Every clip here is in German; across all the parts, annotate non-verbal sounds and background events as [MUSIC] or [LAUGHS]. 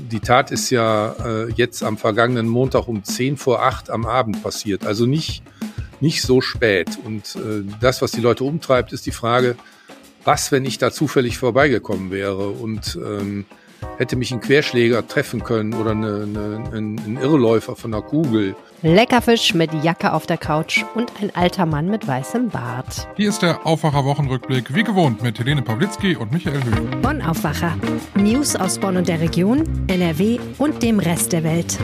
die Tat ist ja äh, jetzt am vergangenen Montag um 10 vor 8 am Abend passiert. Also nicht, nicht so spät. Und äh, das, was die Leute umtreibt, ist die Frage, was, wenn ich da zufällig vorbeigekommen wäre und ähm, hätte mich ein Querschläger treffen können oder eine, eine, ein, ein Irrläufer von einer Kugel. Leckerfisch mit Jacke auf der Couch und ein alter Mann mit weißem Bart. Hier ist der Aufwacher-Wochenrückblick, wie gewohnt, mit Helene Pawlitzki und Michael Höhn. Bonn Aufwacher. News aus Bonn und der Region, NRW und dem Rest der Welt.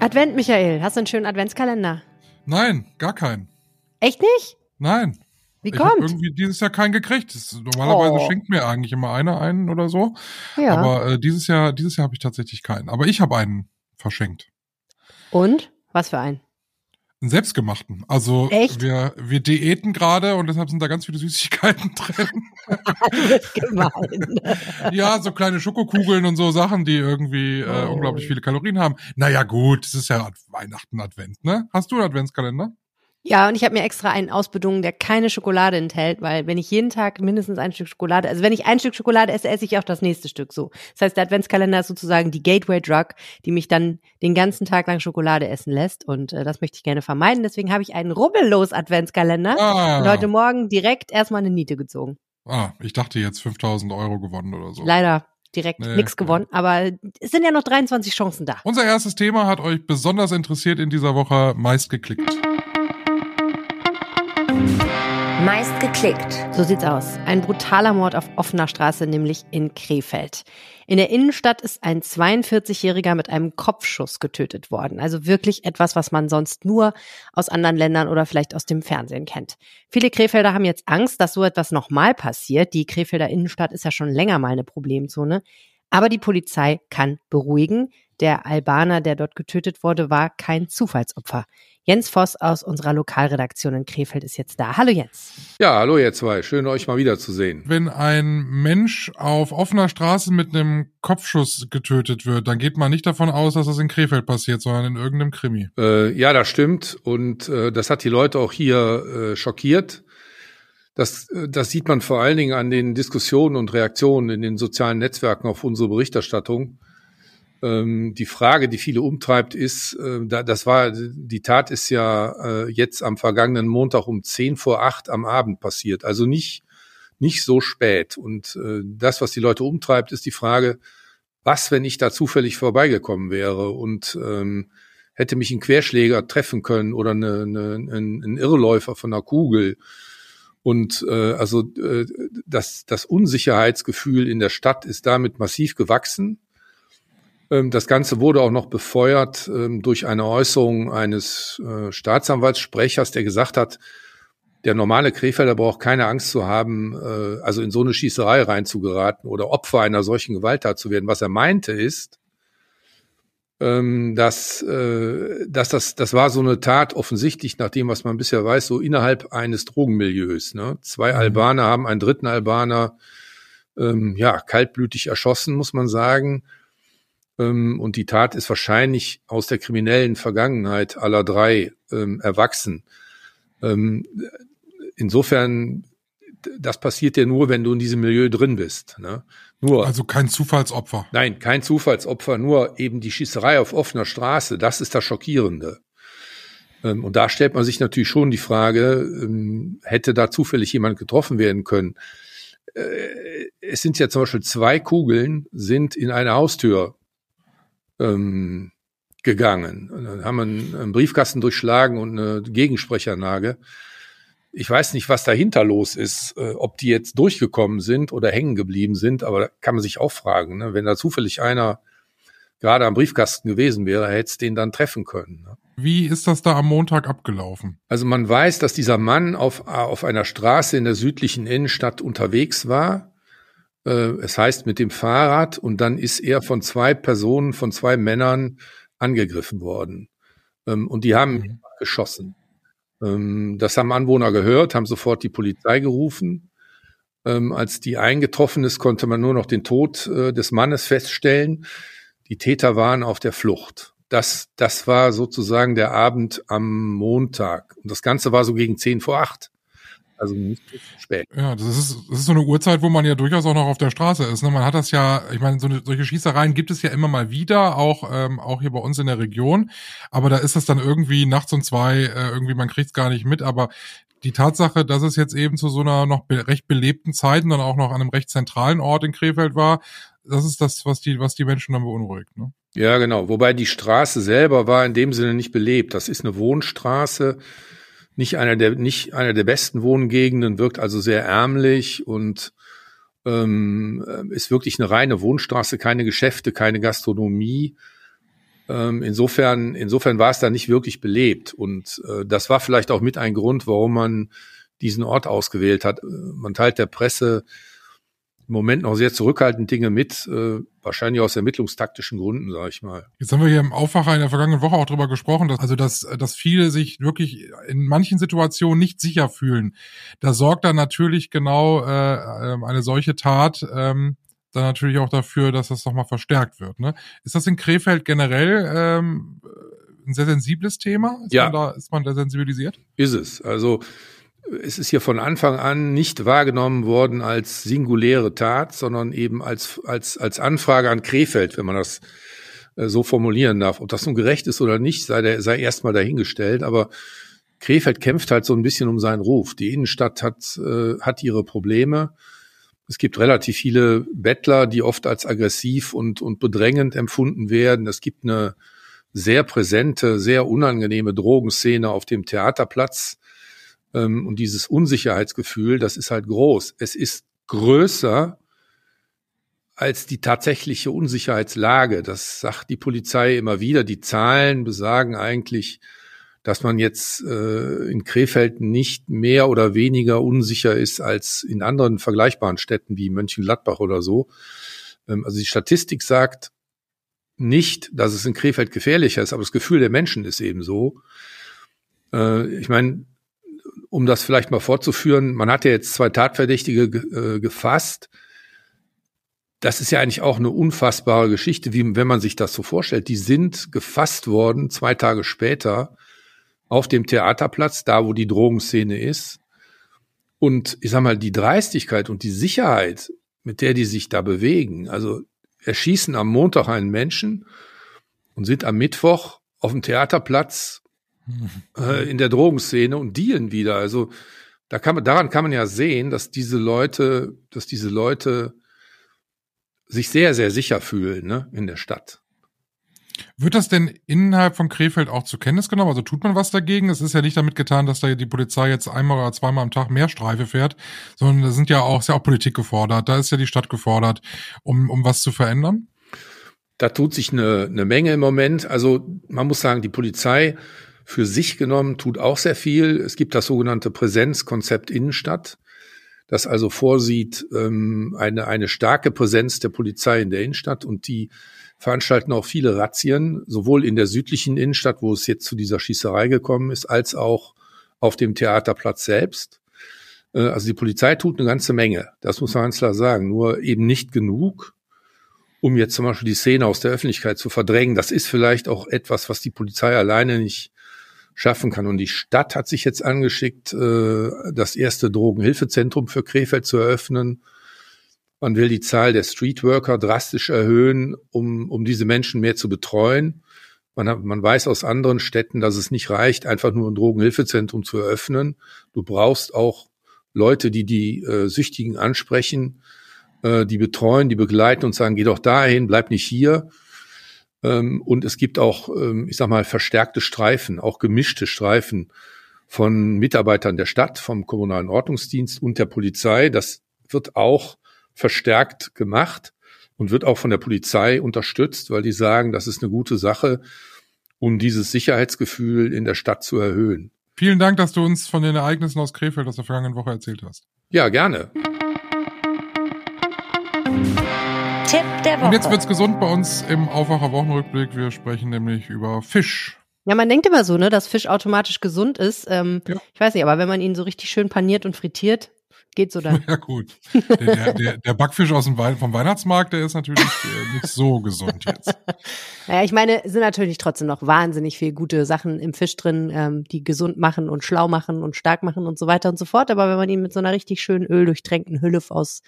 Advent, Michael. Hast du einen schönen Adventskalender? Nein, gar keinen. Echt nicht? Nein. Wie ich kommt? habe irgendwie dieses Jahr keinen gekriegt. Das, normalerweise Oh. schenkt mir eigentlich immer einer einen oder so. Ja. Aber äh, dieses Jahr, dieses Jahr habe ich tatsächlich keinen. Aber ich habe einen verschenkt. und? Was für ein? Einen selbstgemachten. Also Echt? wir wir diäten gerade und deshalb sind da ganz viele Süßigkeiten [LAUGHS] drin. [LAUGHS] Ja, so kleine Schokokugeln und so Sachen, die irgendwie äh, Oh. unglaublich viele Kalorien haben. Naja, gut, es ist ja Ad- Weihnachten, Advent, ne? Hast du einen Adventskalender? Ja, und ich habe mir extra einen ausbedungen, der keine Schokolade enthält, weil wenn ich jeden Tag mindestens ein Stück Schokolade, also wenn ich ein Stück Schokolade esse, esse ich auch das nächste Stück so. Das heißt, der Adventskalender ist sozusagen die Gateway Drug, die mich dann den ganzen Tag lang Schokolade essen lässt und äh, das möchte ich gerne vermeiden. Deswegen habe ich einen rubbellos Adventskalender Ah, und heute Morgen direkt erstmal eine Niete gezogen. ah, ich dachte jetzt 5000 Euro gewonnen oder so. Leider direkt Nee, nee. gewonnen, aber es sind ja noch 23 Chancen da. Unser erstes Thema hat euch besonders interessiert in dieser Woche, meist geklickt. Meist geklickt. So sieht's aus. Ein brutaler Mord auf offener Straße, nämlich in Krefeld. In der Innenstadt ist ein 42-Jähriger mit einem Kopfschuss getötet worden. Also wirklich etwas, was man sonst nur aus anderen Ländern oder vielleicht aus dem Fernsehen kennt. Viele Krefelder haben jetzt Angst, dass so etwas nochmal passiert. Die Krefelder Innenstadt ist ja schon länger mal eine Problemzone. Aber die Polizei kann beruhigen. Der Albaner, der dort getötet wurde, war kein Zufallsopfer. Jens Voss aus unserer Lokalredaktion in Krefeld ist jetzt da. Hallo Jens. Ja, hallo ihr zwei. Schön euch mal wiederzusehen. Wenn ein Mensch auf offener Straße mit einem Kopfschuss getötet wird, dann geht man nicht davon aus, dass das in Krefeld passiert, sondern in irgendeinem Krimi. Äh, ja, das stimmt. Und äh, das hat die Leute auch hier äh, schockiert. Das, äh, das sieht man vor allen Dingen an den Diskussionen und Reaktionen in den sozialen Netzwerken auf unsere Berichterstattung. Ähm, die Frage, die viele umtreibt, ist, äh, da, das war, die Tat ist ja äh, jetzt am vergangenen Montag um 10 vor 8 am Abend passiert. Also nicht, nicht so spät. Und äh, das, was die Leute umtreibt, ist die Frage, was, wenn ich da zufällig vorbeigekommen wäre und ähm, hätte mich ein Querschläger treffen können oder eine, eine, ein, Irrläufer von einer Kugel. Und also das, das Unsicherheitsgefühl in der Stadt ist damit massiv gewachsen. Ähm, das Ganze wurde auch noch befeuert ähm, durch eine Äußerung eines äh, Staatsanwaltssprechers, der gesagt hat, der normale Krefelder braucht keine Angst zu haben, äh, also in so eine Schießerei reinzugeraten oder Opfer einer solchen Gewalttat zu werden. Was er meinte ist, ähm, dass, äh, dass das, das war so eine Tat offensichtlich, nach dem, was man bisher weiß, so innerhalb eines Drogenmilieus. Ne? Zwei Mhm. Albaner haben einen dritten Albaner ähm, ja kaltblütig erschossen, muss man sagen. Ähm, und die Tat ist wahrscheinlich aus der kriminellen Vergangenheit aller drei ähm, erwachsen. Ähm, insofern, das passiert ja nur, wenn du in diesem Milieu drin bist. Ne? Nur. Also kein Zufallsopfer. Nein, kein Zufallsopfer, nur eben die Schießerei auf offener Straße, das ist das Schockierende. Ähm, Und da stellt man sich natürlich schon die Frage, ähm, hätte da zufällig jemand getroffen werden können? Äh, Es sind ja zum Beispiel zwei Kugeln sind in eine Haustür ähm, gegangen. Und dann haben wir einen, einen Briefkasten durchschlagen und eine Gegensprechanlage. Ich weiß nicht, was dahinter los ist, äh, ob die jetzt durchgekommen sind oder hängen geblieben sind, aber da kann man sich auch fragen, ne? wenn da zufällig einer gerade am Briefkasten gewesen wäre, hätte es den dann treffen können. Ne? Wie ist das da am Montag abgelaufen? Also man weiß, dass dieser Mann auf, auf einer Straße in der südlichen Innenstadt unterwegs war. Äh, Es heißt mit dem Fahrrad und dann ist er von zwei Personen, von zwei Männern angegriffen worden. Ähm, Und die haben ihn geschossen. Ähm, Das haben Anwohner gehört, haben sofort die Polizei gerufen. Ähm, Als die eingetroffen ist, konnte man nur noch den Tod äh, des Mannes feststellen. Die Täter waren auf der Flucht. Das, das war sozusagen der Abend am Montag. Und das Ganze war so gegen zehn vor acht. Also nicht spät. Ja, das ist, das ist so eine Uhrzeit, wo man ja durchaus auch noch auf der Straße ist. Ne? Man hat das ja, ich meine, so eine, solche Schießereien gibt es ja immer mal wieder, auch, ähm, auch hier bei uns in der Region. Aber da ist es dann irgendwie nachts um zwei, äh, irgendwie, man kriegt es gar nicht mit. Aber die Tatsache, dass es jetzt eben zu so einer noch be recht belebten Zeit und dann auch noch an einem recht zentralen Ort in Krefeld war, das ist das, was die, was die Menschen dann beunruhigt. Ne? Ja, genau. Wobei die Straße selber war in dem Sinne nicht belebt. Das ist eine Wohnstraße nicht einer der nicht einer der besten Wohngegenden, wirkt also sehr ärmlich und ähm, ist wirklich eine reine Wohnstraße, keine Geschäfte, keine Gastronomie. Ähm, insofern, insofern war es da nicht wirklich belebt und äh, das war vielleicht auch mit ein Grund, warum man diesen Ort ausgewählt hat. Man teilt der Presse im Moment noch sehr zurückhaltend Dinge mit, äh, wahrscheinlich aus ermittlungstaktischen Gründen, sage ich mal. Jetzt haben wir hier im Aufwacher in der vergangenen Woche auch drüber gesprochen, dass, also dass, dass viele sich wirklich in manchen Situationen nicht sicher fühlen. Da sorgt dann natürlich genau äh, eine solche Tat ähm, dann natürlich auch dafür, dass das nochmal verstärkt wird. Ne? Ist das in Krefeld generell ähm, ein sehr sensibles Thema? Ist ja. Man da, ist man da sensibilisiert? Ist es. Also es ist hier von Anfang an nicht wahrgenommen worden als singuläre Tat, sondern eben als, als, als Anfrage an Krefeld, wenn man das äh, so formulieren darf. Ob das nun gerecht ist oder nicht, sei, der, sei erstmal dahingestellt. Aber Krefeld kämpft halt so ein bisschen um seinen Ruf. Die Innenstadt hat, äh, hat ihre Probleme. Es gibt relativ viele Bettler, die oft als aggressiv und, und bedrängend empfunden werden. Es gibt eine sehr präsente, sehr unangenehme Drogenszene auf dem Theaterplatz und dieses Unsicherheitsgefühl, das ist halt groß. Es ist größer als die tatsächliche Unsicherheitslage. Das sagt die Polizei immer wieder. Die Zahlen besagen eigentlich, dass man jetzt äh, in Krefeld nicht mehr oder weniger unsicher ist als in anderen vergleichbaren Städten wie Mönchengladbach oder so. Ähm, also die Statistik sagt nicht, dass es in Krefeld gefährlicher ist, aber das Gefühl der Menschen ist eben so. Äh, ich meine, um das vielleicht mal fortzuführen, man hat ja jetzt zwei Tatverdächtige äh, gefasst. Das ist ja eigentlich auch eine unfassbare Geschichte, wie wenn man sich das so vorstellt. Die sind gefasst worden zwei Tage später auf dem Theaterplatz, da wo die Drogenszene ist. Und ich sag mal, die Dreistigkeit und die Sicherheit, mit der die sich da bewegen, also erschießen am Montag einen Menschen und sind am Mittwoch auf dem Theaterplatz äh, in der Drogenszene und dealen wieder. Also da kann man, daran kann man ja sehen, dass diese Leute, dass diese Leute sich sehr, sehr sicher fühlen ne, in der Stadt. Wird das denn innerhalb von Krefeld auch zur Kenntnis genommen? Also tut man was dagegen? Es ist ja nicht damit getan, dass da die Polizei jetzt einmal oder zweimal am Tag mehr Streife fährt, sondern da sind ja auch, ist ja auch Politik gefordert. Da ist ja die Stadt gefordert, um, um was zu verändern. Da tut sich eine, eine Menge im Moment. Also man muss sagen, die Polizei für sich genommen tut auch sehr viel. Es gibt das sogenannte Präsenzkonzept Innenstadt, das also vorsieht ähm, eine, eine starke Präsenz der Polizei in der Innenstadt und die veranstalten auch viele Razzien, sowohl in der südlichen Innenstadt, wo es jetzt zu dieser Schießerei gekommen ist, als auch auf dem Theaterplatz selbst. Äh, also die Polizei tut eine ganze Menge, das muss man ganz klar sagen, nur eben nicht genug, um jetzt zum Beispiel die Szene aus der Öffentlichkeit zu verdrängen. Das ist vielleicht auch etwas, was die Polizei alleine nicht schaffen kann. Und die Stadt hat sich jetzt angeschickt, äh, das erste Drogenhilfezentrum für Krefeld zu eröffnen. Man will die Zahl der Streetworker drastisch erhöhen, um, um diese Menschen mehr zu betreuen. Man, hat, man weiß aus anderen Städten, dass es nicht reicht, einfach nur ein Drogenhilfezentrum zu eröffnen. Du brauchst auch Leute, die die äh, Süchtigen ansprechen, äh, die betreuen, die begleiten und sagen, geh doch dahin, bleib nicht hier. Ähm, und es gibt auch, ähm, ich sag mal, verstärkte Streifen, auch gemischte Streifen von Mitarbeitern der Stadt, vom kommunalen Ordnungsdienst und der Polizei. Das wird auch verstärkt gemacht und wird auch von der Polizei unterstützt, weil die sagen, das ist eine gute Sache, um dieses Sicherheitsgefühl in der Stadt zu erhöhen. Vielen Dank, dass du uns von den Ereignissen aus Krefeld aus der vergangenen Woche erzählt hast. Ja, gerne. Der Woche. Und jetzt wird's gesund bei uns im Aufwacher Wochenrückblick. Wir sprechen nämlich über Fisch. Ja, man denkt immer so, ne, dass Fisch automatisch gesund ist. Ähm, Ja. Ich weiß nicht, aber wenn man ihn so richtig schön paniert und frittiert, geht so dann. [LAUGHS] Ja gut. Der, der, der, Backfisch aus dem Wei vom Weihnachtsmarkt, der ist natürlich äh, nicht so gesund jetzt. [LAUGHS] Naja, ich meine, es sind natürlich trotzdem noch wahnsinnig viele gute Sachen im Fisch drin, ähm, die gesund machen und schlau machen und stark machen und so weiter und so fort. Aber wenn man ihn mit so einer richtig schönen öldurchtränkten Hülle aus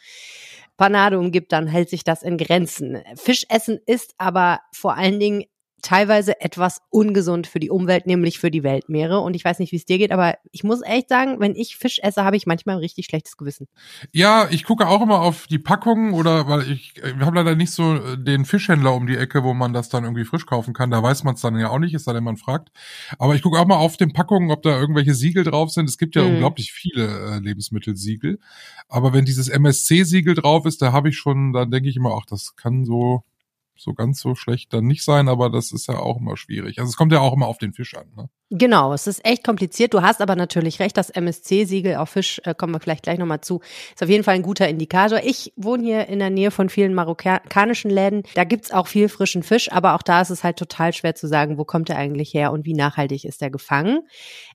Panade umgibt, dann hält sich das in Grenzen. Fischessen ist aber vor allen Dingen teilweise etwas ungesund für die Umwelt, nämlich für die Weltmeere. Und ich weiß nicht, wie es dir geht, aber ich muss echt sagen, wenn ich Fisch esse, habe ich manchmal ein richtig schlechtes Gewissen. Ja, ich gucke auch immer auf die Packungen oder weil ich, wir haben leider nicht so äh, den Fischhändler um die Ecke, wo man das dann irgendwie frisch kaufen kann. Da weiß man es dann ja auch nicht, ist da wenn man fragt. Aber ich gucke auch mal auf den Packungen, ob da irgendwelche Siegel drauf sind. Es gibt ja Mhm. unglaublich viele äh, Lebensmittelsiegel. Aber wenn dieses MSC-Siegel drauf ist, da habe ich schon, dann denke ich immer, ach, das kann so so ganz so schlecht dann nicht sein, aber das ist ja auch immer schwierig. Also es kommt ja auch immer auf den Fisch an. Ne? Genau, es ist echt kompliziert. Du hast aber natürlich recht, das MSC-Siegel auf Fisch, äh, kommen wir vielleicht gleich nochmal zu, ist auf jeden Fall ein guter Indikator. Ich wohne hier in der Nähe von vielen marokkanischen Läden. Da gibt's auch viel frischen Fisch, aber auch da ist es halt total schwer zu sagen, wo kommt er eigentlich her und wie nachhaltig ist er gefangen.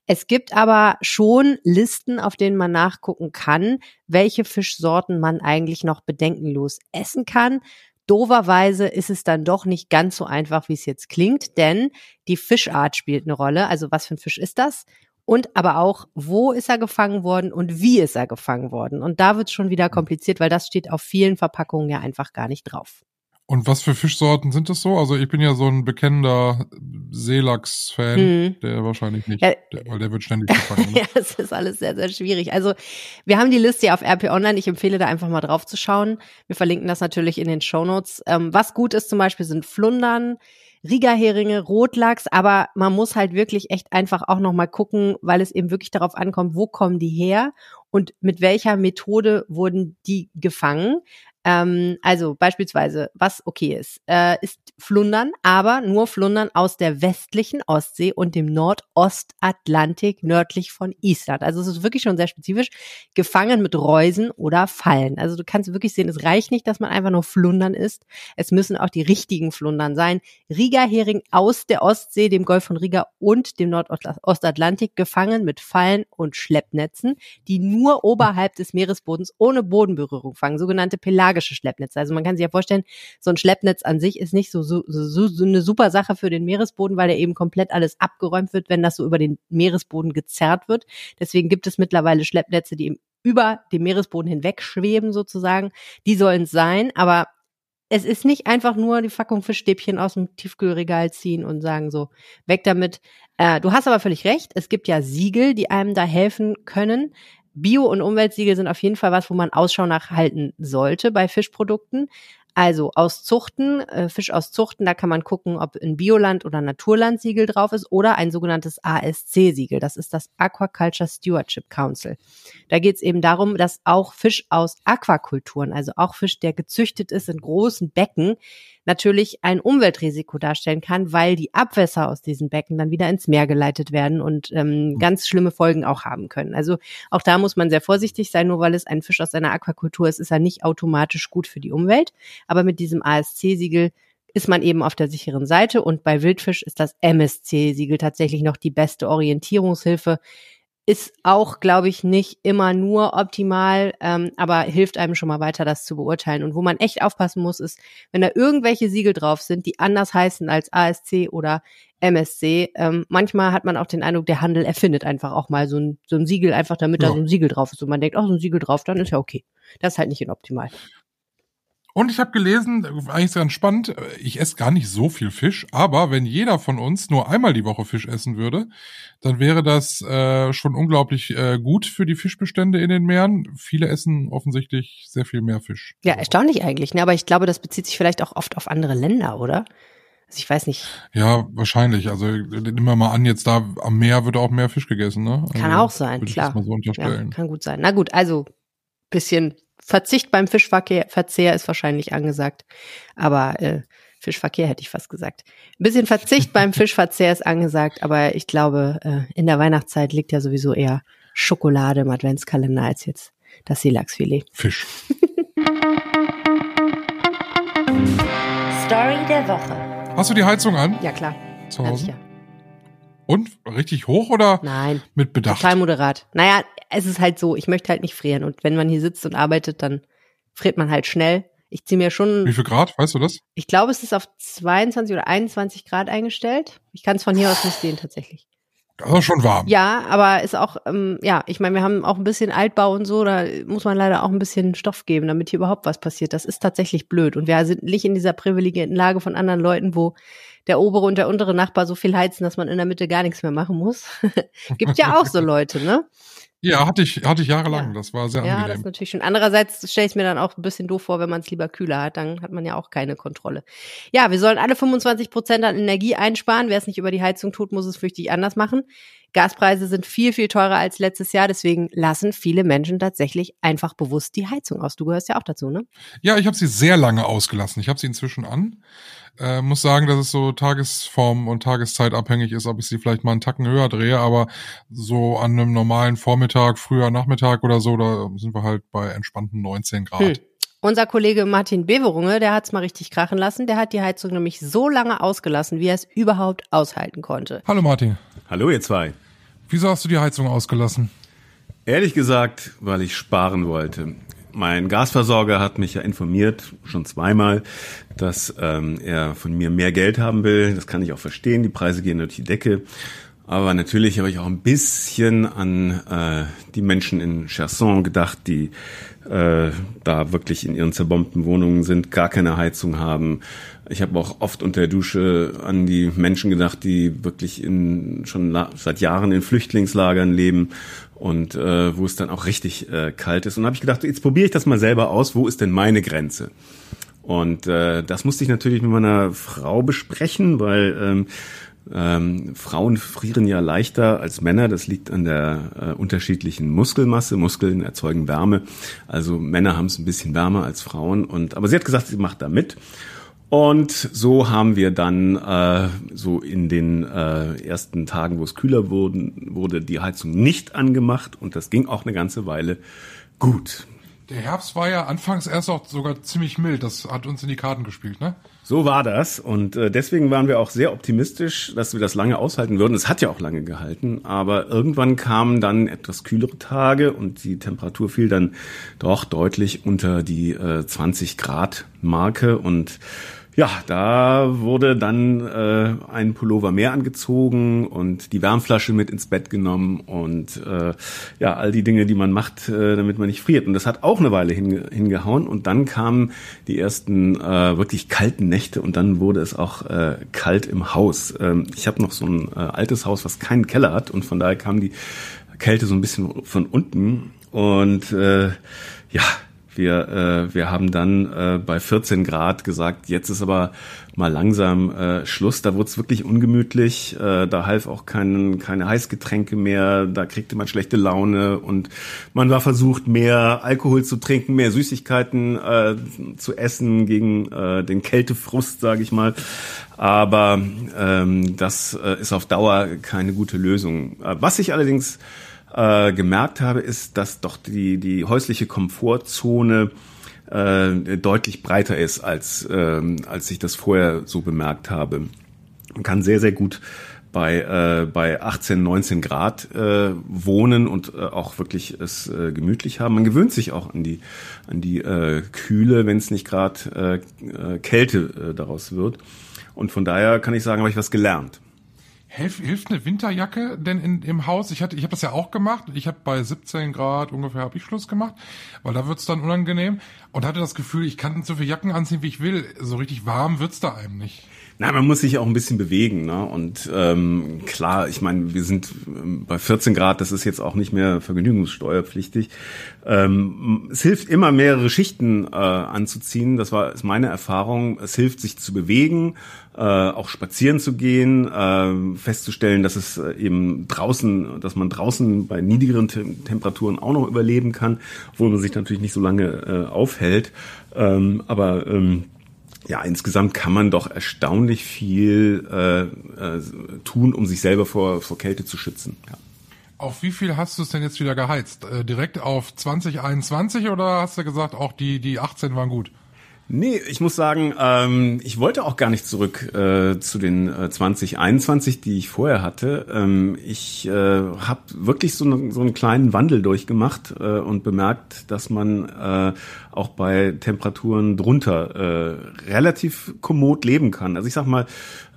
Es gibt aber schon Listen, auf denen man nachgucken kann, welche Fischsorten man eigentlich noch bedenkenlos essen kann. Doverweise ist es dann doch nicht ganz so einfach, wie es jetzt klingt, denn die Fischart spielt eine Rolle. Also was für ein Fisch ist das? Und aber auch, wo ist er gefangen worden und wie ist er gefangen worden? Und da wird es schon wieder kompliziert, weil das steht auf vielen Verpackungen ja einfach gar nicht drauf. Und was für Fischsorten sind das so? Also ich bin ja so ein bekennender Seelachs-Fan, Hm. der wahrscheinlich nicht, Ja. der, weil der wird ständig gefangen. Ne? [LAUGHS] Ja, es ist alles sehr, sehr schwierig. Also wir haben die Liste ja auf RP Online. Ich empfehle da einfach mal drauf zu schauen. Wir verlinken das natürlich in den Shownotes. Ähm, was gut ist zum Beispiel sind Flundern, Riegerheringe, Rotlachs, aber man muss halt wirklich echt einfach auch nochmal gucken, weil es eben wirklich darauf ankommt, wo kommen die her und mit welcher Methode wurden die gefangen. Ähm, also beispielsweise, was okay ist, äh, ist Flundern, aber nur Flundern aus der westlichen Ostsee und dem Nordostatlantik nördlich von Island. Also es ist wirklich schon sehr spezifisch, gefangen mit Reusen oder Fallen. Also du kannst wirklich sehen, es reicht nicht, dass man einfach nur Flundern isst. Es müssen auch die richtigen Flundern sein. Riga-Hering aus der Ostsee, dem Golf von Riga und dem Nordostatlantik gefangen mit Fallen und Schleppnetzen, die nur oberhalb des Meeresbodens ohne Bodenberührung fangen, sogenannte pelagische Schleppnetze. Also man kann sich ja vorstellen, so ein Schleppnetz an sich ist nicht so, so, so, eine super Sache für den Meeresboden, weil er eben komplett alles abgeräumt wird, wenn das so über den Meeresboden gezerrt wird. Deswegen gibt es mittlerweile Schleppnetze, die über dem Meeresboden hinweg schweben sozusagen. Die sollen es sein, aber es ist nicht einfach nur die Packung Fischstäbchen aus dem Tiefkühlregal ziehen und sagen so, weg damit. Äh, du hast aber völlig recht. Es gibt ja Siegel, die einem da helfen können. Bio- und Umweltsiegel sind auf jeden Fall was, wo man Ausschau nach halten sollte bei Fischprodukten. Also aus Zuchten, äh, Fisch aus Zuchten, da kann man gucken, ob ein Bioland- oder Naturlandsiegel drauf ist oder ein sogenanntes ASC-Siegel. Das ist das Aquaculture Stewardship Council. Da geht es eben darum, dass auch Fisch aus Aquakulturen, also auch Fisch, der gezüchtet ist in großen Becken, natürlich ein Umweltrisiko darstellen kann, weil die Abwässer aus diesen Becken dann wieder ins Meer geleitet werden und ähm, ganz schlimme Folgen auch haben können. Also auch da muss man sehr vorsichtig sein, nur weil es ein Fisch aus einer Aquakultur ist, ist er nicht automatisch gut für die Umwelt. Aber mit diesem ASC-Siegel ist man eben auf der sicheren Seite und bei Wildfisch ist das MSC-Siegel tatsächlich noch die beste Orientierungshilfe. Ist auch, glaube ich, nicht immer nur optimal, ähm, aber hilft einem schon mal weiter, das zu beurteilen. Und wo man echt aufpassen muss, ist, wenn da irgendwelche Siegel drauf sind, die anders heißen als ASC oder MSC. Ähm, manchmal hat man auch den Eindruck, der Handel erfindet einfach auch mal so ein, so ein Siegel, einfach damit da Ja. so ein Siegel drauf ist. Und man denkt, oh, so ein Siegel drauf, dann ist ja okay. Das ist halt nicht inoptimal. Und ich habe gelesen, eigentlich ganz spannend, ich esse gar nicht so viel Fisch, aber wenn jeder von uns nur einmal die Woche Fisch essen würde, dann wäre das äh, schon unglaublich äh, gut für die Fischbestände in den Meeren. Viele essen offensichtlich sehr viel mehr Fisch. Ja, erstaunlich eigentlich, ne? Aber ich glaube, das bezieht sich vielleicht auch oft auf andere Länder, oder? Also ich weiß nicht. Ja, wahrscheinlich. Also nehmen wir mal an, jetzt da am Meer wird auch mehr Fisch gegessen, ne? Kann also, auch sein, klar. so Ja, kann gut sein. Na gut, also bisschen Verzicht beim Fischverkehr, Verzehr ist wahrscheinlich angesagt, aber äh, Fischverkehr hätte ich fast gesagt. Ein bisschen Verzicht beim [LAUGHS] Fischverzehr ist angesagt, aber ich glaube, äh, in der Weihnachtszeit liegt ja sowieso eher Schokolade im Adventskalender als jetzt das Seelachsfilet. Fisch. Story der Woche. Hast du die Heizung an Ja klar, zu hab ich Hause? ja. Und richtig hoch oder Nein, mit Bedacht? total moderat. Naja, es ist halt so, ich möchte halt nicht frieren. Und wenn man hier sitzt und arbeitet, dann friert man halt schnell. Ich ziehe mir schon, Wie viel Grad, weißt du das? ich glaube, es ist auf 22 oder 21 Grad eingestellt. Ich kann es von hier aus nicht sehen tatsächlich. Das ist schon warm. Ja, aber ist auch, ähm, ja, ich meine, wir haben auch ein bisschen Altbau und so, da muss man leider auch ein bisschen Stoff geben, damit hier überhaupt was passiert. Das ist tatsächlich blöd. Und wir sind nicht in dieser privilegierten Lage von anderen Leuten, wo der obere und der untere Nachbar so viel heizen, dass man in der Mitte gar nichts mehr machen muss. [LAUGHS] Gibt ja auch so [LAUGHS] Leute, ne? Ja, hatte ich, hatte ich jahrelang. Ja. Das war sehr Ja, das angenehm. ist natürlich schon. Andererseits stelle ich mir dann auch ein bisschen doof vor, wenn man es lieber kühler hat, dann hat man ja auch keine Kontrolle. Ja, wir sollen alle 25 Prozent an Energie einsparen. Wer es nicht über die Heizung tut, muss es fürchtig anders machen. Gaspreise sind viel, viel teurer als letztes Jahr, deswegen lassen viele Menschen tatsächlich einfach bewusst die Heizung aus. Du gehörst ja auch dazu, ne? Ja, ich habe sie sehr lange ausgelassen. Ich habe sie inzwischen an. Äh, muss sagen, dass es so Tagesform und Tageszeit abhängig ist, ob ich sie vielleicht mal einen Tacken höher drehe, aber so an einem normalen Vormittag, früher Nachmittag oder so, da sind wir halt bei entspannten 19 Grad. Hm. Unser Kollege Martin Beverunge, der hat's mal richtig krachen lassen. Der hat die Heizung nämlich so lange ausgelassen, wie er es überhaupt aushalten konnte. Hallo Martin, Hallo ihr zwei. wieso hast du die Heizung ausgelassen? Ehrlich gesagt, weil ich sparen wollte. Mein Gasversorger hat mich ja informiert, schon zweimal, dass ähm, er von mir mehr Geld haben will. Das kann ich auch verstehen. Die Preise gehen durch die Decke. Aber natürlich habe ich auch ein bisschen an äh, die Menschen in Cherson gedacht, die äh, da wirklich in ihren zerbombten Wohnungen sind, gar keine Heizung haben. Ich habe auch oft unter der Dusche an die Menschen gedacht, die wirklich in, schon seit Jahren in Flüchtlingslagern leben und äh, wo es dann auch richtig äh, kalt ist. Und habe ich gedacht, jetzt probiere ich das mal selber aus. Wo ist denn meine Grenze? Und äh, das musste ich natürlich mit meiner Frau besprechen, weil ähm, ähm, Frauen frieren ja leichter als Männer. Das liegt an der äh, unterschiedlichen Muskelmasse. Muskeln erzeugen Wärme. Also Männer haben es ein bisschen wärmer als Frauen. Und aber sie hat gesagt, sie macht da mit. Und so haben wir dann äh, so in den äh, ersten Tagen, wo es kühler wurden, wurde die Heizung nicht angemacht und das ging auch eine ganze Weile gut. Der Herbst war ja anfangs erst auch sogar ziemlich mild. Das hat uns in die Karten gespielt, ne? So war das. Und äh, deswegen waren wir auch sehr optimistisch, dass wir das lange aushalten würden. Es hat ja auch lange gehalten, aber irgendwann kamen dann etwas kühlere Tage und die Temperatur fiel dann doch deutlich unter die äh, 20 Grad Marke. Und ja, da wurde dann äh, ein Pullover mehr angezogen und die Wärmflasche mit ins Bett genommen und äh, ja, all die Dinge, die man macht, äh, damit man nicht friert. Und das hat auch eine Weile hinge hingehauen und dann kamen die ersten äh, wirklich kalten Nächte und dann wurde es auch äh, kalt im Haus. Ähm, ich habe noch so ein äh, altes Haus, was keinen Keller hat und von daher kam die Kälte so ein bisschen von unten und äh, ja, wir, äh, wir haben dann äh, bei 14 Grad gesagt, jetzt ist aber mal langsam äh, Schluss. Da wurde es wirklich ungemütlich. Äh, da half auch kein, keine Heißgetränke mehr. Da kriegte man schlechte Laune und man war versucht, mehr Alkohol zu trinken, mehr Süßigkeiten äh, zu essen gegen äh, den Kältefrust, sage ich mal. Aber ähm, das äh, ist auf Dauer keine gute Lösung. Äh, was ich allerdings äh, gemerkt habe, ist, dass doch die, die häusliche Komfortzone äh, deutlich breiter ist, als, ähm, als ich das vorher so bemerkt habe. Man kann sehr, sehr gut bei, äh, bei 18, 19 Grad äh, wohnen und äh, auch wirklich es äh, gemütlich haben. Man gewöhnt sich auch an die, an die äh, Kühle, wenn es nicht gerade äh, äh, Kälte äh, daraus wird. Und von daher kann ich sagen, habe ich was gelernt. Hilf, hilft eine Winterjacke denn in, im Haus? Ich hatte, ich habe das ja auch gemacht. Ich habe bei 17 Grad ungefähr habe ich Schluss gemacht, weil da wird's dann unangenehm und hatte das Gefühl, ich kann so viele Jacken anziehen, wie ich will. So richtig warm wird's da einem nicht. Na, man muss sich auch ein bisschen bewegen, ne? Und ähm, klar, ich meine, wir sind ähm, bei 14 Grad, das ist jetzt auch nicht mehr vergnügungssteuerpflichtig. Ähm, es hilft immer mehrere Schichten äh, anzuziehen. Das war ist meine Erfahrung. Es hilft sich zu bewegen, äh, auch spazieren zu gehen, äh, festzustellen, dass es äh, eben draußen, dass man draußen bei niedrigeren Tem Temperaturen auch noch überleben kann, obwohl man sich natürlich nicht so lange äh, aufhält. Ähm, aber ähm, ja, insgesamt kann man doch erstaunlich viel äh, äh, tun, um sich selber vor, vor Kälte zu schützen. Ja. Auf wie viel hast du es denn jetzt wieder geheizt? Äh, direkt auf 2021 oder hast du gesagt, auch die, die 18 waren gut? Nee, ich muss sagen, ähm, ich wollte auch gar nicht zurück äh, zu den äh, 2021, die ich vorher hatte. Ähm, ich äh, habe wirklich so, ne, so einen kleinen Wandel durchgemacht äh, und bemerkt, dass man äh, auch bei Temperaturen drunter äh, relativ kommod leben kann. Also ich sag mal,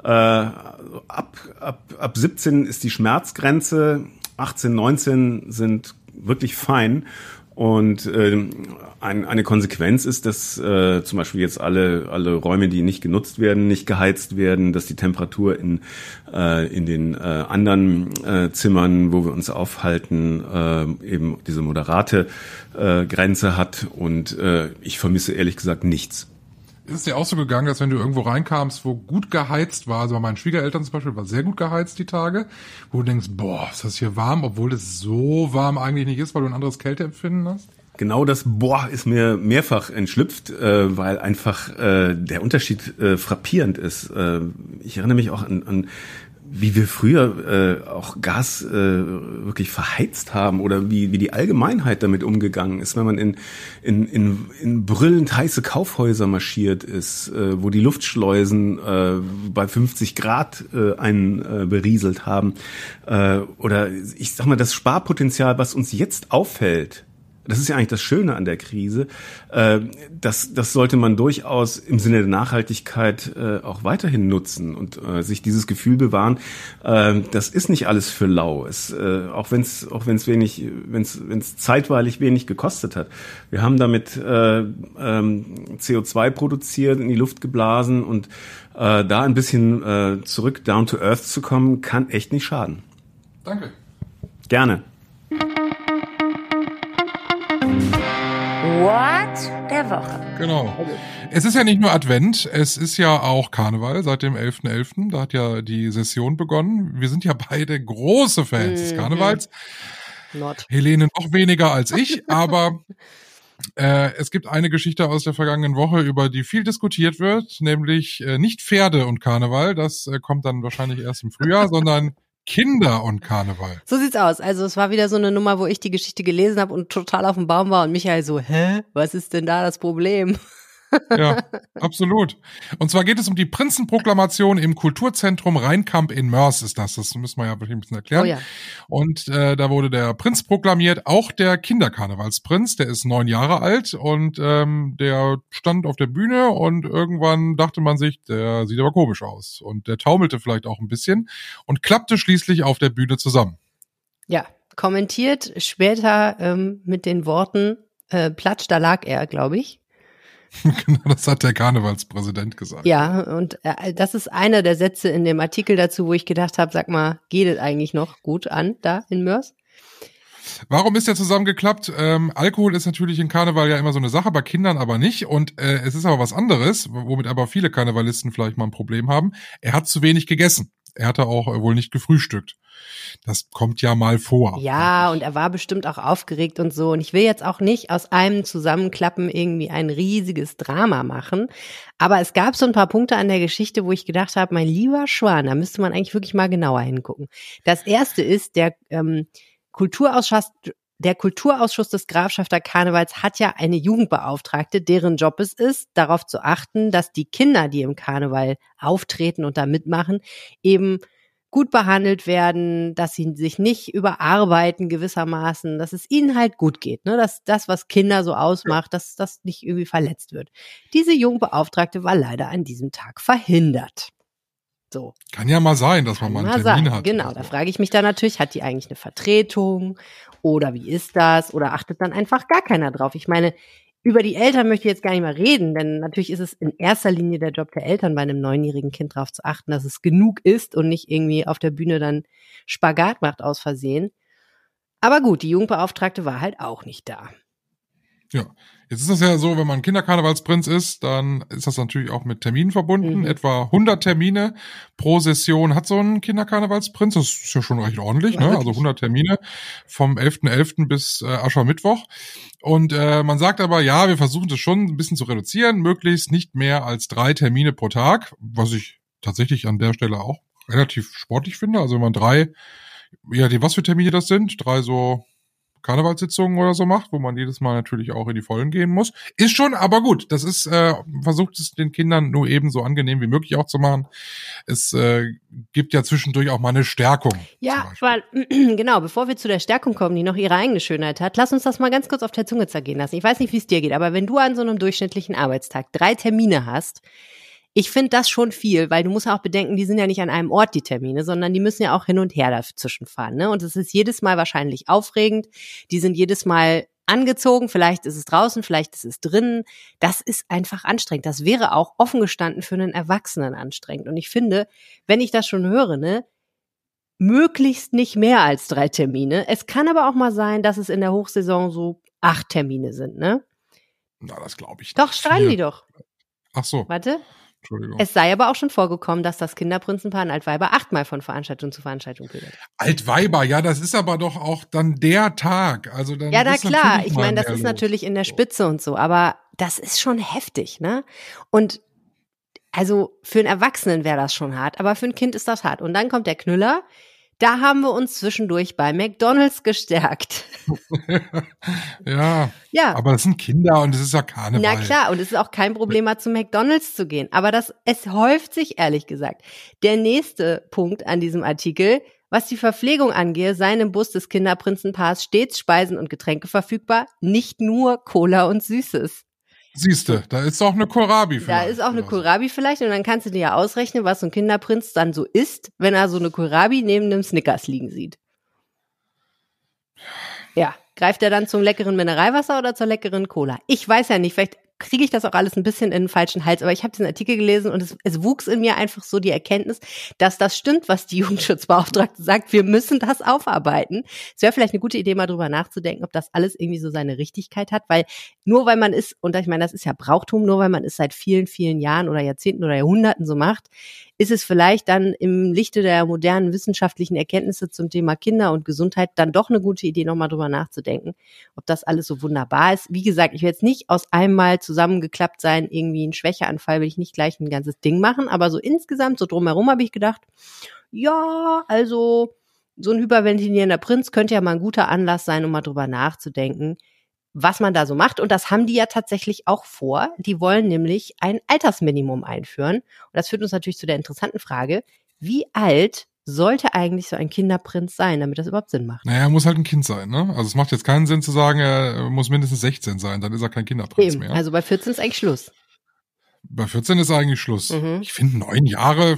äh, ab, ab, ab 17 ist die Schmerzgrenze, 18, 19 sind wirklich fein. Und äh, ein, eine Konsequenz ist, dass äh, zum Beispiel jetzt alle, alle Räume, die nicht genutzt werden, nicht geheizt werden, dass die Temperatur in, äh, in den äh, anderen äh, Zimmern, wo wir uns aufhalten, äh, eben diese moderate äh, Grenze hat. Und äh, ich vermisse ehrlich gesagt nichts. Ist dir auch so gegangen, dass wenn du irgendwo reinkamst, wo gut geheizt war, also bei meinen Schwiegereltern zum Beispiel war sehr gut geheizt die Tage, wo du denkst, boah, ist das hier warm, obwohl es so warm eigentlich nicht ist, weil du ein anderes Kälteempfinden hast? Genau das Boah ist mir mehrfach entschlüpft, äh, weil einfach äh, der Unterschied äh, frappierend ist. Äh, ich erinnere mich auch an, an wie wir früher äh, auch Gas äh, wirklich verheizt haben oder wie, wie die Allgemeinheit damit umgegangen ist, wenn man in, in, in, in brüllend heiße Kaufhäuser marschiert ist, äh, wo die Luftschleusen äh, bei 50 Grad äh, einen äh, berieselt haben. Äh, oder ich sag mal, das Sparpotenzial, was uns jetzt auffällt, das ist ja eigentlich das Schöne an der Krise. Äh, das, das sollte man durchaus im Sinne der Nachhaltigkeit äh, auch weiterhin nutzen und äh, sich dieses Gefühl bewahren. Das ist nicht alles für lau. Es, auch wenn es auch wenn es wenig, wenn es wenn es zeitweilig wenig gekostet hat. Wir haben damit ähm, CO2 produziert, in die Luft geblasen und da ein bisschen zurück down to earth zu kommen, kann echt nicht schaden. Danke. Gerne. What der Woche. Genau. Es ist ja nicht nur Advent, es ist ja auch Karneval seit dem 11.11. .11. Da hat ja die Session begonnen. Wir sind ja beide große Fans des mhm. Karnevals. Not. Helene noch weniger als ich, aber äh, es gibt eine Geschichte aus der vergangenen Woche, über die viel diskutiert wird, nämlich äh, nicht Pferde und Karneval, das äh, kommt dann wahrscheinlich erst im Frühjahr, sondern Kinder und Karneval. So sieht's aus. Also es war wieder so eine Nummer, wo ich die Geschichte gelesen habe und total auf dem Baum war und Michael so, hä, was ist denn da das Problem? Ja, [LAUGHS] absolut. Und zwar geht es um die Prinzenproklamation im Kulturzentrum Rheinkamp in Mörs ist das. Das müssen wir ja ein bisschen erklären. Oh ja. Und äh, da wurde der Prinz proklamiert, auch der Kinderkarnevalsprinz, der ist neun Jahre alt und ähm, der stand auf der Bühne und irgendwann dachte man sich, der sieht aber komisch aus. Und der taumelte vielleicht auch ein bisschen und klappte schließlich auf der Bühne zusammen. Ja, kommentiert später ähm, mit den Worten, äh, Platsch, da lag er, glaube ich. [LAUGHS] genau, das hat der Karnevalspräsident gesagt. Ja, und äh, das ist einer der Sätze in dem Artikel dazu, wo ich gedacht habe, sag mal, geht es eigentlich noch gut an da in Mörs? Warum ist der zusammengeklappt? Ähm, Alkohol ist natürlich in Karneval ja immer so eine Sache, bei Kindern aber nicht. Und äh, es ist aber was anderes, womit aber viele Karnevalisten vielleicht mal ein Problem haben. Er hat zu wenig gegessen. Er hatte auch äh, wohl nicht gefrühstückt. Das kommt ja mal vor. Ja, und er war bestimmt auch aufgeregt und so. Und ich will jetzt auch nicht aus einem Zusammenklappen irgendwie ein riesiges Drama machen. Aber es gab so ein paar Punkte an der Geschichte, wo ich gedacht habe, mein lieber Schwan, da müsste man eigentlich wirklich mal genauer hingucken. Das erste ist, der ähm, Kulturausschuss, der Kulturausschuss des Grafschafter Karnevals hat ja eine Jugendbeauftragte, deren Job es ist, darauf zu achten, dass die Kinder, die im Karneval auftreten und da mitmachen, eben gut behandelt werden, dass sie sich nicht überarbeiten gewissermaßen, dass es ihnen halt gut geht, ne? dass das, was Kinder so ausmacht, dass das nicht irgendwie verletzt wird. Diese Jungbeauftragte war leider an diesem Tag verhindert. So. Kann ja mal sein, dass man mal einen Termin sein. hat. Genau, da frage ich mich dann natürlich, hat die eigentlich eine Vertretung oder wie ist das oder achtet dann einfach gar keiner drauf? Ich meine, über die Eltern möchte ich jetzt gar nicht mehr reden, denn natürlich ist es in erster Linie der Job der Eltern, bei einem neunjährigen Kind darauf zu achten, dass es genug ist und nicht irgendwie auf der Bühne dann Spagat macht aus Versehen. Aber gut, die Jugendbeauftragte war halt auch nicht da. Ja, jetzt ist das ja so, wenn man Kinderkarnevalsprinz ist, dann ist das natürlich auch mit Terminen verbunden. Mhm. Etwa 100 Termine pro Session hat so ein Kinderkarnevalsprinz. Das ist ja schon recht ordentlich, ne? Also 100 Termine vom 11.11. .11. bis äh, Aschermittwoch. Und äh, man sagt aber, ja, wir versuchen das schon ein bisschen zu reduzieren, möglichst nicht mehr als drei Termine pro Tag, was ich tatsächlich an der Stelle auch relativ sportlich finde. Also wenn man drei, ja, die was für Termine das sind, drei so Karnevalssitzungen oder so macht, wo man jedes Mal natürlich auch in die Vollen gehen muss. Ist schon, aber gut, das ist, äh, versucht es den Kindern nur eben so angenehm wie möglich auch zu machen. Es äh, gibt ja zwischendurch auch mal eine Stärkung. Ja, weil, [CLEARS THROAT] genau, bevor wir zu der Stärkung kommen, die noch ihre eigene Schönheit hat, lass uns das mal ganz kurz auf der Zunge zergehen lassen. Ich weiß nicht, wie es dir geht, aber wenn du an so einem durchschnittlichen Arbeitstag drei Termine hast, ich finde das schon viel, weil du musst auch bedenken, die sind ja nicht an einem Ort, die Termine, sondern die müssen ja auch hin und her dazwischen fahren. Ne? Und es ist jedes Mal wahrscheinlich aufregend. Die sind jedes Mal angezogen, vielleicht ist es draußen, vielleicht ist es drinnen. Das ist einfach anstrengend. Das wäre auch offen gestanden für einen Erwachsenen anstrengend. Und ich finde, wenn ich das schon höre, ne, möglichst nicht mehr als drei Termine. Es kann aber auch mal sein, dass es in der Hochsaison so acht Termine sind, ne? Na, das glaube ich. Doch, schreien die doch. Ach so. Warte. Entschuldigung. Es sei aber auch schon vorgekommen, dass das Kinderprinzenpaar in Altweiber achtmal von Veranstaltung zu Veranstaltung pilgert. Altweiber, ja, das ist aber doch auch dann der Tag. Also dann Ja, na klar. Ich meine, das ist los. natürlich in der. Spitze und so, aber das ist schon heftig, ne? Und also für einen Erwachsenen wäre das schon hart, aber für ein Kind ist das hart. Und dann kommt der Knüller. Da haben wir uns zwischendurch bei McDonalds gestärkt. [LAUGHS] ja, Ja. aber das sind Kinder und es ist ja Karneval. Na klar, und es ist auch kein Problem, mal zu McDonalds zu gehen. Aber das, es häuft sich, ehrlich gesagt. Der nächste Punkt an diesem Artikel, was die Verpflegung angehe, seien im Bus des Kinderprinzenpaars stets Speisen und Getränke verfügbar, nicht nur Cola und Süßes. Siehste, da ist auch eine Kohlrabi Da vielleicht ist auch eine. Kohlrabi vielleicht und dann kannst du dir ja ausrechnen, was so ein Kinderprinz dann so isst, wenn er so eine Kohlrabi neben einem Snickers liegen sieht. Ja, greift er dann zum leckeren Mineralwasser oder zur leckeren Cola? Ich weiß ja nicht, vielleicht kriege ich das auch alles ein bisschen in den falschen Hals, aber ich habe diesen Artikel gelesen und es, es wuchs in mir einfach so die Erkenntnis, dass das stimmt, was die [LAUGHS] Jugendschutzbeauftragte sagt. Wir müssen das aufarbeiten. Es wäre vielleicht eine gute Idee, mal drüber nachzudenken, ob das alles irgendwie so seine Richtigkeit hat, weil nur weil man ist, und ich meine, das ist ja Brauchtum, nur weil man es seit vielen, vielen Jahren oder Jahrzehnten oder Jahrhunderten so macht, ist es vielleicht dann im Lichte der modernen wissenschaftlichen Erkenntnisse zum Thema Kinder und Gesundheit dann doch eine gute Idee, nochmal drüber nachzudenken, ob das alles so wunderbar ist. Wie gesagt, ich will jetzt nicht aus einmal zusammengeklappt sein, irgendwie ein Schwächeanfall, will ich nicht gleich ein ganzes Ding machen, aber so insgesamt, so drumherum habe ich gedacht, ja, also so ein hyperventilierender Prinz könnte ja mal ein guter Anlass sein, um mal drüber nachzudenken, was man da so macht. Und das haben die ja tatsächlich auch vor. Die wollen nämlich ein Altersminimum einführen. Und das führt uns natürlich zu der interessanten Frage, wie alt sollte eigentlich so ein Kinderprinz sein, damit das überhaupt Sinn macht? Naja, er muss halt ein Kind sein, ne? Also es macht jetzt keinen Sinn zu sagen, er muss mindestens 16 sein, dann ist er kein Kinderprinz Eben. mehr. Also bei 14 ist eigentlich Schluss. Bei 14 ist eigentlich Schluss. Mhm. Ich finde neun Jahre,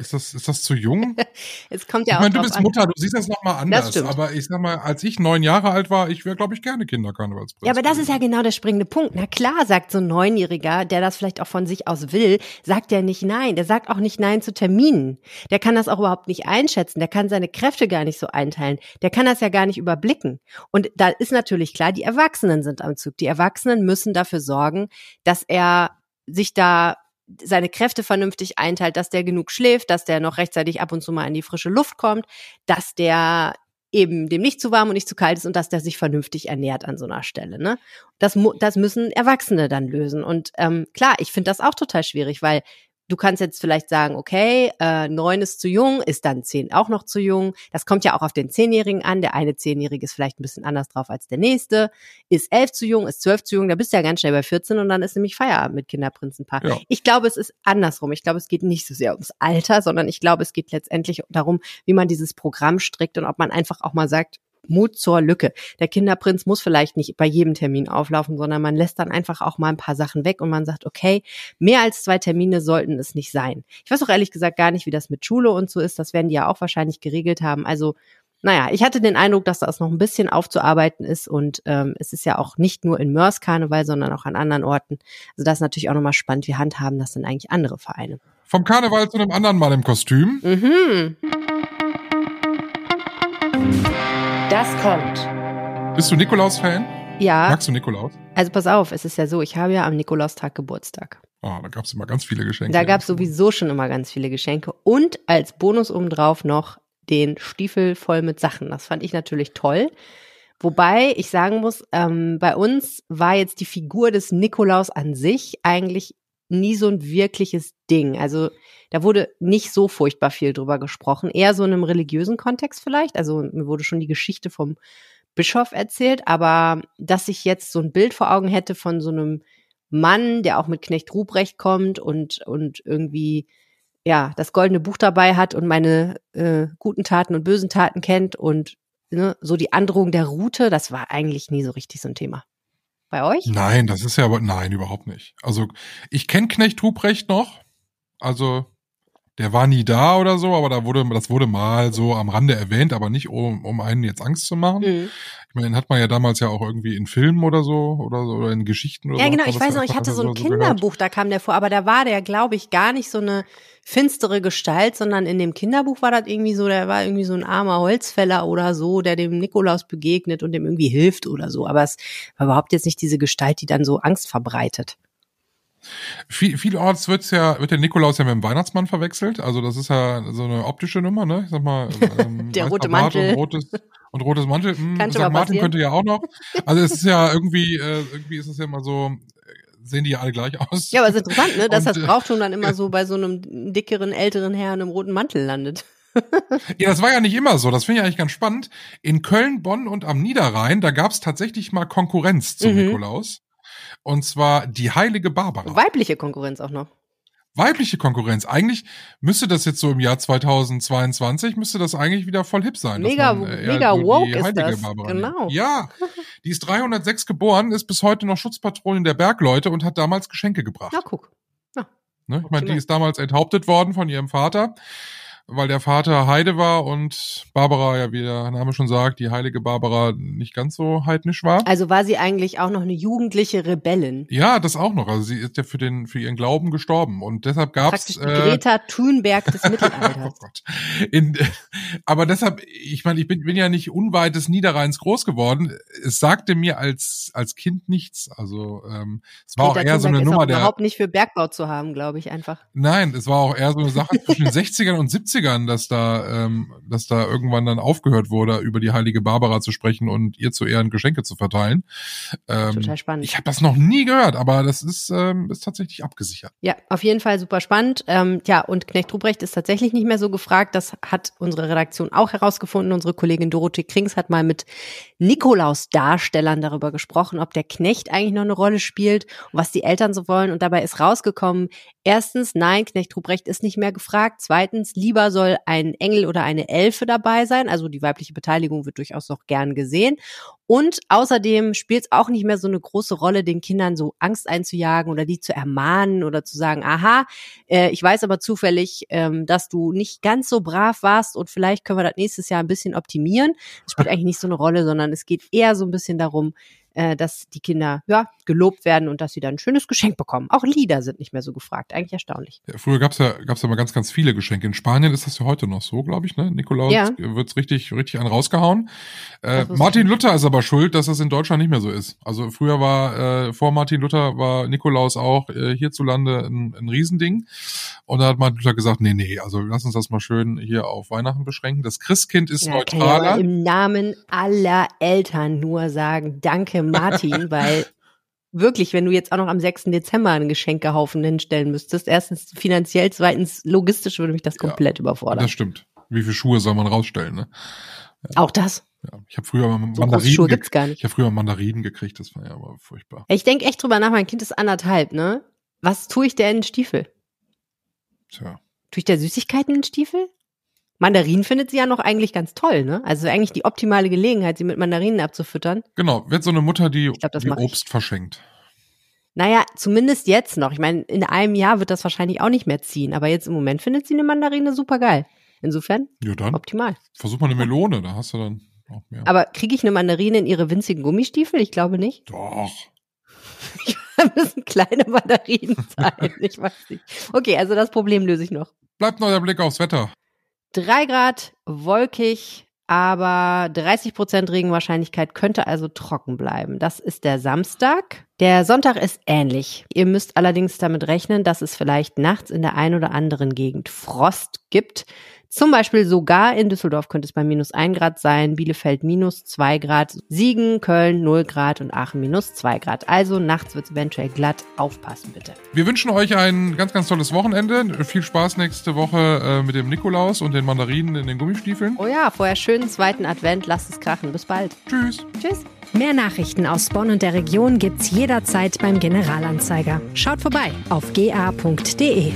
ist das, ist das zu jung? [LAUGHS] Es kommt ja ich auch meine, du bist an. Mutter, du siehst das nochmal anders. stimmt. Aber ich sag mal, als ich neun Jahre alt war, ich wäre, glaube ich, gerne Kinderkarnevalsprinz. Ja, aber das ist ja genau der springende Punkt. Na klar, sagt so ein Neunjähriger, der das vielleicht auch von sich aus will, sagt der nicht nein. Der sagt auch nicht nein zu Terminen. Der kann das auch überhaupt nicht einschätzen. Der kann seine Kräfte gar nicht so einteilen. Der kann das ja gar nicht überblicken. Und da ist natürlich klar, die Erwachsenen sind am Zug. Die Erwachsenen müssen dafür sorgen, dass er sich da seine Kräfte vernünftig einteilt, dass der genug schläft, dass der noch rechtzeitig ab und zu mal in die frische Luft kommt, dass der eben dem nicht zu warm und nicht zu kalt ist und dass der sich vernünftig ernährt an so einer Stelle. Ne? Das, das müssen Erwachsene dann lösen. Und ähm, klar, ich finde das auch total schwierig, weil du kannst jetzt vielleicht sagen, okay, äh, neun ist zu jung, ist dann zehn auch noch zu jung. Das kommt ja auch auf den Zehnjährigen an. Der eine Zehnjährige ist vielleicht ein bisschen anders drauf als der nächste. Ist elf zu jung, ist zwölf zu jung, da bist du ja ganz schnell bei 14 und dann ist nämlich Feierabend mit Kinderprinzenpaar. Ja. Ich glaube, es ist andersrum. Ich glaube, es geht nicht so sehr ums Alter, sondern ich glaube, es geht letztendlich darum, wie man dieses Programm strickt und ob man einfach auch mal sagt, Mut zur Lücke. Der Kinderprinz muss vielleicht nicht bei jedem Termin auflaufen, sondern man lässt dann einfach auch mal ein paar Sachen weg und man sagt, okay, mehr als zwei Termine sollten es nicht sein. Ich weiß auch ehrlich gesagt gar nicht, wie das mit Schule und so ist. Das werden die ja auch wahrscheinlich geregelt haben. Also naja, ich hatte den Eindruck, dass das noch ein bisschen aufzuarbeiten ist und ähm, es ist ja auch nicht nur in Mörs Karneval, sondern auch an anderen Orten. Also das ist natürlich auch nochmal spannend. Wie handhaben das denn eigentlich andere Vereine? Vom Karneval zu einem anderen Mal im Kostüm. Mhm. Das kommt. Bist du Nikolaus-Fan? Ja, Magst du Nikolaus? also pass auf, es ist ja so, ich habe ja am Nikolaustag Geburtstag. Oh, da gab es immer ganz viele Geschenke. Da gab es sowieso schon immer ganz viele Geschenke und als Bonus obendrauf noch den Stiefel voll mit Sachen. Das fand ich natürlich toll. Wobei ich sagen muss, ähm, bei uns war jetzt die Figur des Nikolaus an sich eigentlich nie so ein wirkliches Ding. Also da wurde nicht so furchtbar viel drüber gesprochen, eher so in einem religiösen Kontext vielleicht. Also mir wurde schon die Geschichte vom Bischof erzählt, aber dass ich jetzt so ein Bild vor Augen hätte von so einem Mann, der auch mit Knecht Ruprecht kommt und, und irgendwie ja das goldene Buch dabei hat und meine äh, guten Taten und bösen Taten kennt und ne, so die Androhung der Route, das war eigentlich nie so richtig so ein Thema. Bei euch? Nein, das ist ja aber, nein, überhaupt nicht. Also ich kenne Knecht Ruprecht noch. Also der war nie da oder so, aber da wurde, das wurde mal so am Rande erwähnt, aber nicht um, um einen jetzt Angst zu machen. Mhm. Ich meine, den hat man ja damals ja auch irgendwie in Filmen oder so oder so oder in Geschichten oder Ja, so. genau, hat man ich weiß ja noch, ich hatte so ein so gehört. Kinderbuch, da kam der vor, aber da war der, glaube ich, gar nicht so eine finstere Gestalt, sondern in dem Kinderbuch war das irgendwie so, der war irgendwie so ein armer Holzfäller oder so, der dem Nikolaus begegnet und dem irgendwie hilft oder so. Aber es war überhaupt jetzt nicht diese Gestalt, die dann so Angst verbreitet. Viel, vielorts wird's ja, wird der Nikolaus ja mit dem Weihnachtsmann verwechselt. Also das ist ja so eine optische Nummer, ne? Ich sag mal, ähm, [LAUGHS] Der weißer rote Mantel. Und rotes, und rotes Mantel. Hm, Kann St. Martin könnte ja auch noch. Also es ist ja irgendwie, äh, irgendwie ist es ja immer so, äh, sehen die ja alle gleich aus. Ja, aber es ist interessant, ne, dass Und, das äh, Brauchtum dann immer so bei so einem dickeren, älteren Herrn im roten Mantel landet. [LAUGHS] Ja, das war ja nicht immer so. Das finde ich eigentlich ganz spannend. In Köln, Bonn und am Niederrhein, da gab's tatsächlich mal Konkurrenz zum Mhm. Nikolaus. Und zwar die heilige Barbara. Weibliche Konkurrenz auch noch. Weibliche Konkurrenz. Eigentlich müsste das jetzt so im Jahr 2022, müsste das eigentlich wieder voll hip sein. Mega- man, äh, mega so woke ist das. Barbara Genau. nimmt. Ja, die ist 306 geboren, ist bis heute noch Schutzpatronin der Bergleute und hat damals Geschenke gebracht. Na, guck. Ne? Ich meine, die ist damals enthauptet worden von ihrem Vater, weil der Vater Heide war und Barbara, ja, wie der Name schon sagt, die heilige Barbara nicht ganz so heidnisch war. Also war sie eigentlich auch noch eine jugendliche Rebellin. Ja, das auch noch. Also sie ist ja für den für ihren Glauben gestorben und deshalb Praktisch die äh, Greta Thunberg des [LAUGHS] Oh Mittelalters. Gott. In, aber deshalb, ich meine, ich bin, bin ja nicht unweit des Niederrheins groß geworden. Es sagte mir als als Kind nichts. Also ähm, es war Greta auch eher so Thunberg eine ist Nummer auch der. überhaupt nicht für Bergbau zu haben, glaube ich einfach. Nein, es war auch eher so eine Sache zwischen [LAUGHS] den 60ern und 70ern, dass da, ähm, dass da irgendwann dann aufgehört wurde, über die heilige Barbara zu sprechen und ihr zu Ehren Geschenke zu verteilen. Ähm, Total spannend. Ich habe das noch nie gehört, aber das ist, ähm, ist tatsächlich abgesichert. Ja, auf jeden Fall super spannend. Ähm, ja, und Knecht Ruprecht ist tatsächlich nicht mehr so gefragt. Das hat unsere Redaktion auch herausgefunden. Unsere Kollegin Dorothee Krings hat mal mit Nikolaus-Darstellern darüber gesprochen, ob der Knecht eigentlich noch eine Rolle spielt und was die Eltern so wollen. Und dabei ist rausgekommen, erstens, nein, Knecht Ruprecht ist nicht mehr gefragt. Zweitens, lieber soll ein Engel oder eine Elfe dabei sein. Also die weibliche Beteiligung wird durchaus noch gern gesehen. Und außerdem spielt es auch nicht mehr so eine große Rolle, den Kindern so Angst einzujagen oder die zu ermahnen oder zu sagen, aha, äh, ich weiß aber zufällig, ähm, dass du nicht ganz so brav warst und vielleicht können wir das nächstes Jahr ein bisschen optimieren. Das spielt [LAUGHS] eigentlich nicht so eine Rolle, sondern es geht eher so ein bisschen darum, äh, dass die Kinder ja gelobt werden und dass sie dann ein schönes Geschenk bekommen. Auch Lieder sind nicht mehr so gefragt. Eigentlich erstaunlich. Ja, früher gab's ja, gab's ja mal ganz, ganz viele Geschenke. In Spanien ist das ja heute noch so, glaube ich, ne? Nikolaus Ja. wird's richtig, richtig an rausgehauen. Äh, Martin. Luther ist aber schuld, dass das in Deutschland nicht mehr so ist. Also früher war, äh, vor Martin Luther war Nikolaus auch äh, hierzulande ein, ein Riesending. Und da hat Martin Luther gesagt, nee, nee, also lass uns das mal schön hier auf Weihnachten beschränken. Das Christkind ist Ja, kann ja neutraler. im Namen aller Eltern nur sagen, danke Martin, [LAUGHS] weil wirklich, wenn du jetzt auch noch am 6. Dezember einen Geschenkehaufen hinstellen müsstest, erstens finanziell, zweitens logistisch würde mich das Ja, komplett überfordern. das stimmt. Wie viele Schuhe soll man rausstellen, ne? Auch das. Ja. Ich habe früher mal So Mandarinen, Schuhe ge gibt's gar nicht. ich hab früher Mandarinen gekriegt, das war ja aber furchtbar. Ich denke echt drüber nach, mein Kind ist anderthalb, ne? Was tue ich der in den Stiefel? Tja. Tue ich der Süßigkeiten in den Stiefel? Mandarinen findet sie ja noch eigentlich ganz toll, ne? Also eigentlich die optimale Gelegenheit, sie mit Mandarinen abzufüttern. Genau, wird so eine Mutter, die, glaub, die mach ich. Obst verschenkt. Naja, zumindest jetzt noch. Ich meine, in einem Jahr wird das wahrscheinlich auch nicht mehr ziehen, aber jetzt im Moment findet sie eine Mandarine super geil. Insofern Ja, dann optimal. versuch mal eine Melone, da hast du dann auch mehr. Aber kriege ich eine Mandarine in ihre winzigen Gummistiefel? Ich glaube nicht. Doch. [LAUGHS] Da müssen kleine Mandarinen [LAUGHS] sein. Ich weiß nicht. Okay, also das Problem löse ich noch. Bleibt noch der Blick aufs Wetter. Drei Grad, wolkig, aber 30 Prozent Regenwahrscheinlichkeit könnte also trocken bleiben. Das ist der Samstag. Der Sonntag ist ähnlich. Ihr müsst allerdings damit rechnen, dass es vielleicht nachts in der ein oder anderen Gegend Frost gibt. Zum Beispiel sogar in Düsseldorf könnte es bei minus ein Grad sein, Bielefeld minus zwei Grad, Siegen, Köln null Grad und Aachen minus zwei Grad. Also nachts wird es eventuell glatt. Aufpassen bitte. Wir wünschen euch ein ganz, ganz tolles Wochenende. Viel Spaß nächste Woche äh, mit dem Nikolaus und den Mandarinen in den Gummistiefeln. Oh ja, vorher schönen zweiten Advent. Lasst es krachen. Bis bald. Tschüss. Tschüss. Mehr Nachrichten aus Bonn und der Region gibt's jederzeit beim Generalanzeiger. Schaut vorbei auf ga.de.